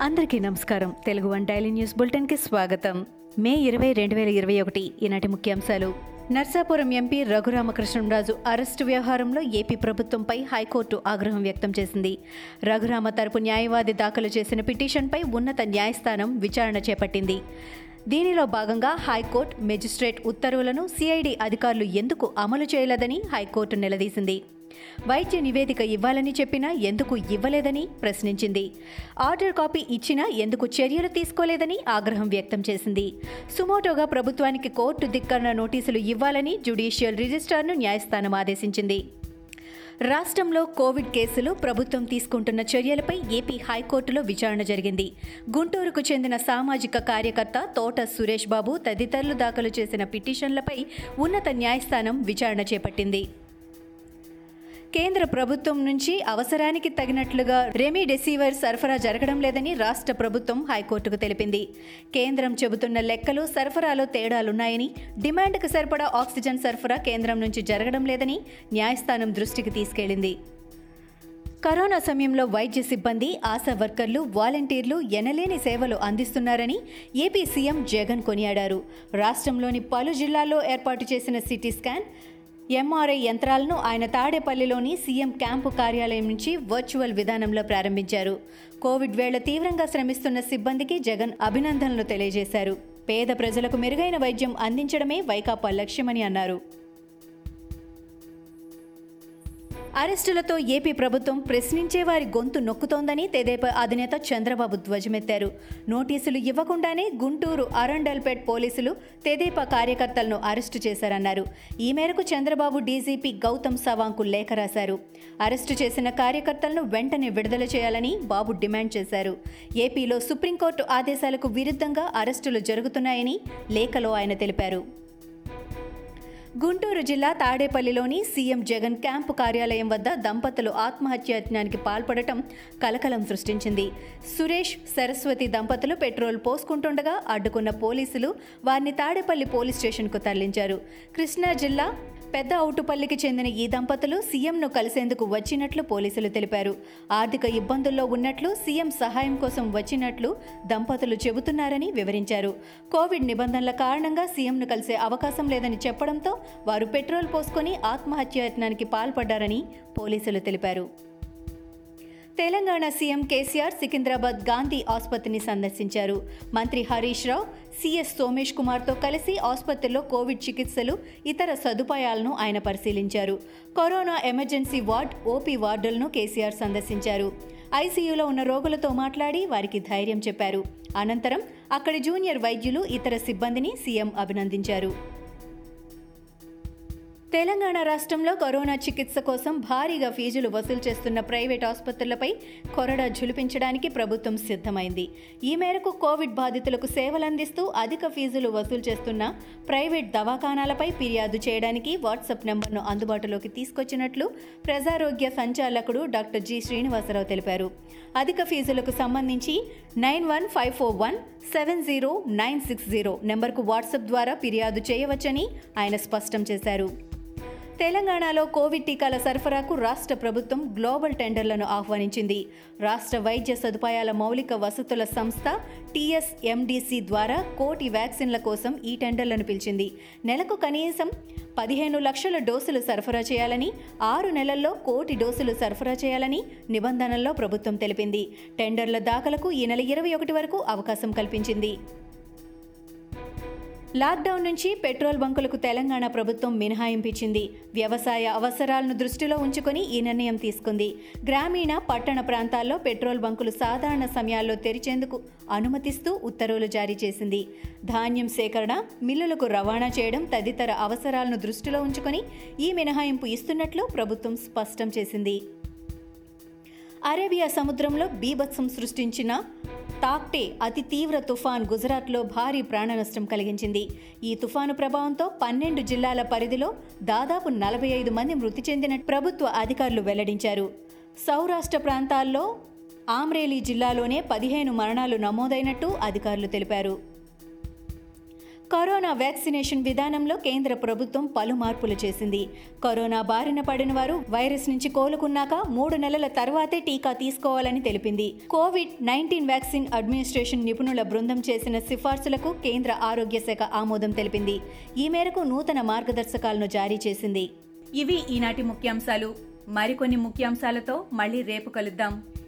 అందరికీ నమస్కారం. Telugu one daily news బులెటిన్కి స్వాగతం. మే ఇరవై రెండు వేల ఇరవై ఒకటి ఈనాటి ముఖ్యాంశాలు. నర్సాపురం ఎంపీ రఘురామకృష్ణరాజు అరెస్టు వ్యవహారంలో ఏపీ ప్రభుత్వంపై హైకోర్టు ఆగ్రహం వ్యక్తం చేసింది. రఘురామ తరపు న్యాయవాది దాఖలు చేసిన పిటిషన్పై ఉన్నత న్యాయస్థానం విచారణ చేపట్టింది. దీనిలో భాగంగా హైకోర్టు మెజిస్ట్రేట్ ఉత్తర్వులను సిఐడి అధికారులు ఎందుకు అమలు చేయలేదని హైకోర్టు నిలదీసింది. వైద్య నివేదిక ఇవ్వాలని చెప్పినా ఎందుకు ఇవ్వలేదని ప్రశ్నించింది. ఆర్డర్ కాపీ ఇచ్చినా ఎందుకు చర్యలు తీసుకోలేదని ఆగ్రహం వ్యక్తం చేసింది. సుమోటోగా ప్రభుత్వానికి కోర్టు ధిక్కరణ నోటీసులు ఇవ్వాలని జ్యుడిషియల్ రిజిస్ట్రార్ను న్యాయస్థానం ఆదేశించింది. రాష్ట్రంలో కోవిడ్ కేసులు ప్రభుత్వం తీసుకుంటున్న చర్యలపై ఏపీ హైకోర్టులో విచారణ జరిగింది. గుంటూరుకు చెందిన సామాజిక కార్యకర్త తోట సురేష్ బాబు తదితరులు దాఖలు చేసిన పిటిషన్లపై ఉన్నత న్యాయస్థానం విచారణ చేపట్టింది. కేంద్ర ప్రభుత్వం నుంచి అవసరానికి తగినట్లుగా రెమిడెసివర్ సరఫరా జరగడం లేదని రాష్ట్ర ప్రభుత్వం హైకోర్టుకు తెలిపింది. కేంద్రం చెబుతున్న లెక్కలు సరఫరాలో తేడాలున్నాయని డిమాండ్కు సరిపడా ఆక్సిజన్ సరఫరా కేంద్రం నుంచి జరగడం లేదని న్యాయస్థానం దృష్టికి తీసుకెళ్ళింది కరోనా సమయంలో వైద్య సిబ్బంది ఆశా వర్కర్లు వాలంటీర్లు ఎనలేని సేవలు అందిస్తున్నారని ఏపీ సీఎం జగన్ కొనియాడారు. రాష్ట్రంలోని పలు జిల్లాల్లో ఏర్పాటు చేసిన సిటీ స్కాన్ ఎంఆర్ఐ యంత్రాలను ఆయన తాడేపల్లిలోని సీఎం క్యాంపు కార్యాలయం నుంచి వర్చువల్ విధానంలో ప్రారంభించారు. కోవిడ్ వేళ తీవ్రంగా శ్రమిస్తున్న సిబ్బందికి జగన్ అభినందనలు తెలియజేశారు. పేద ప్రజలకు మెరుగైన వైద్యం అందించడమే వైకాపా లక్ష్యమని అన్నారు. అరెస్టులతో ఏపీ ప్రభుత్వం ప్రశ్నించే వారి గొంతు నొక్కుతోందని తెదేపా అధినేత చంద్రబాబు ధ్వజమెత్తారు. నోటీసులు ఇవ్వకుండానే గుంటూరు అరండల్పేట్ పోలీసులు తెదేపా కార్యకర్తలను అరెస్టు చేశారన్నారు. ఈ మేరకు చంద్రబాబు డీజీపీ గౌతమ్ సవాంగ్కు లేఖ రాశారు. అరెస్టు చేసిన కార్యకర్తలను వెంటనే విడుదల చేయాలని బాబు డిమాండ్ చేశారు. ఏపీలో సుప్రీంకోర్టు ఆదేశాలకు విరుద్ధంగా అరెస్టులు జరుగుతున్నాయని లేఖలో ఆయన తెలిపారు. గుంటూరు జిల్లా తాడేపల్లిలోని సీఎం జగన్ క్యాంపు కార్యాలయం వద్ద దంపతులు ఆత్మహత్యాయత్నానికి పాల్పడటం కలకలం సృష్టించింది. సురేష్ సరస్వతి దంపతులు పెట్రోల్ పోసుకుంటుండగా అడ్డుకున్న పోలీసులు వారిని తాడేపల్లి పోలీస్ స్టేషన్కు తరలించారు. కృష్ణా జిల్లా పెద్ద అవుటుపల్లికి చెందిన ఈ దంపతులు సీఎంను కలిసేందుకు వచ్చినట్లు పోలీసులు తెలిపారు. ఆర్థిక ఇబ్బందుల్లో ఉన్నట్లు సీఎం సహాయం కోసం వచ్చినట్లు దంపతులు చెబుతున్నారని వివరించారు. కోవిడ్ నిబంధనల కారణంగా సీఎంను కలిసే అవకాశం లేదని చెప్పడంతో వారు పెట్రోల్ పోసుకొని ఆత్మహత్యాయత్నానికి పాల్పడ్డారని పోలీసులు తెలిపారు. తెలంగాణ సీఎం కేసీఆర్ సికింద్రాబాద్ గాంధీ ఆసుపత్రిని సందర్శించారు. మంత్రి హరీష్ రావు సీఎస్ సోమేష్ కుమార్తో కలిసి ఆసుపత్రిలో కోవిడ్ చికిత్సలు ఇతర సదుపాయాలను ఆయన పరిశీలించారు. కరోనా ఎమర్జెన్సీ వార్డ్ ఓపీ వార్డులను కేసీఆర్ సందర్శించారు. ఐసీయూలో ఉన్న రోగులతో మాట్లాడి వారికి ధైర్యం చెప్పారు. అనంతరం అక్కడి జూనియర్ వైద్యులు ఇతర సిబ్బందిని సీఎం అభినందించారు. తెలంగాణ రాష్ట్రంలో కరోనా చికిత్స కోసం భారీగా ఫీజులు వసూలు చేస్తున్న ప్రైవేట్ ఆసుపత్రులపై కొరడా ఝులిపించడానికి ప్రభుత్వం సిద్ధమైంది. ఈ మేరకు కోవిడ్ బాధితులకు సేవలందిస్తూ అధిక ఫీజులు వసూలు చేస్తున్న ప్రైవేట్ దవాఖానాలపై ఫిర్యాదు చేయడానికి వాట్సాప్ నెంబర్ను అందుబాటులోకి తీసుకొచ్చినట్లు ప్రజారోగ్య సంచాలకుడు డాక్టర్ జి శ్రీనివాసరావు తెలిపారు. అధిక ఫీజులకు సంబంధించి nine one five four one seven zero nine six zero నెంబర్కు వాట్సాప్ ద్వారా ఫిర్యాదు చేయవచ్చని ఆయన స్పష్టం చేశారు. తెలంగాణలో కోవిడ్ టీకాల సరఫరాకు రాష్ట్ర ప్రభుత్వం గ్లోబల్ టెండర్లను ఆహ్వానించింది. రాష్ట్ర వైద్య సదుపాయాల మౌలిక వసతుల సంస్థ టీఎస్ఎండిసి ద్వారా కోటి వ్యాక్సిన్ల కోసం ఈ టెండర్లను పిలిచింది. నెలకు కనీసం పదిహేను లక్షల డోసులు సరఫరా చేయాలని ఆరు నెలల్లో కోటి డోసులు సరఫరా చేయాలని నిబంధనల్లో ప్రభుత్వం తెలిపింది. టెండర్ల దాఖలకు ఈ నెల ఇరవై ఒకటి వరకు అవకాశం కల్పించింది. లాక్డౌన్ నుంచి పెట్రోల్ బంకులకు తెలంగాణ ప్రభుత్వం మినహాయింపించింది. వ్యవసాయ అవసరాలను దృష్టిలో ఉంచుకొని ఈ నిర్ణయం తీసుకుంది. గ్రామీణ పట్టణ ప్రాంతాల్లో పెట్రోల్ బంకులు సాధారణ సమయాల్లో తెరిచేందుకు అనుమతిస్తూ ఉత్తర్వులు జారీ చేసింది. ధాన్యం సేకరణ మిల్లులకు రవాణా చేయడం తదితర అవసరాలను దృష్టిలో ఉంచుకొని ఈ మినహాయింపు ఇస్తున్నట్లు ప్రభుత్వం స్పష్టం చేసింది. అరేబియా సముద్రంలో బీభత్సం సృష్టించిన తాక్టే అతి తీవ్ర తుఫాన్ గుజరాత్లో భారీ ప్రాణనష్టం కలిగించింది. ఈ తుఫాను ప్రభావంతో పన్నెండు జిల్లాల పరిధిలో దాదాపు నలభై ఐదు మంది మృతి చెందిన ప్రభుత్వ అధికారులు వెల్లడించారు. సౌరాష్ట్ర ప్రాంతాల్లో ఆమ్రేలీ జిల్లాలోనే పదిహేను మరణాలు నమోదైనట్టు అధికారులు తెలిపారు. కరోనా వ్యాక్సినేషన్ విధానంలో కేంద్ర ప్రభుత్వం పలు మార్పులు చేసింది. కరోనా బారిన పడిన వారు వైరస్ నుంచి కోలుకున్నాక మూడు నెలల తర్వాతే టీకా తీసుకోవాలని తెలిపింది. కోవిడ్ నైన్టీన్ వ్యాక్సిన్ అడ్మినిస్ట్రేషన్ నిపుణుల బృందం చేసిన సిఫార్సులకు కేంద్ర ఆరోగ్య శాఖ ఆమోదం తెలిపింది. ఈ మేరకు నూతన మార్గదర్శకాలను జారీ చేసింది. ఇవి ఈనాటి ముఖ్యాంశాలు. మరికొన్ని ముఖ్యాంశాలతో మళ్ళీ రేపు కలుద్దాం.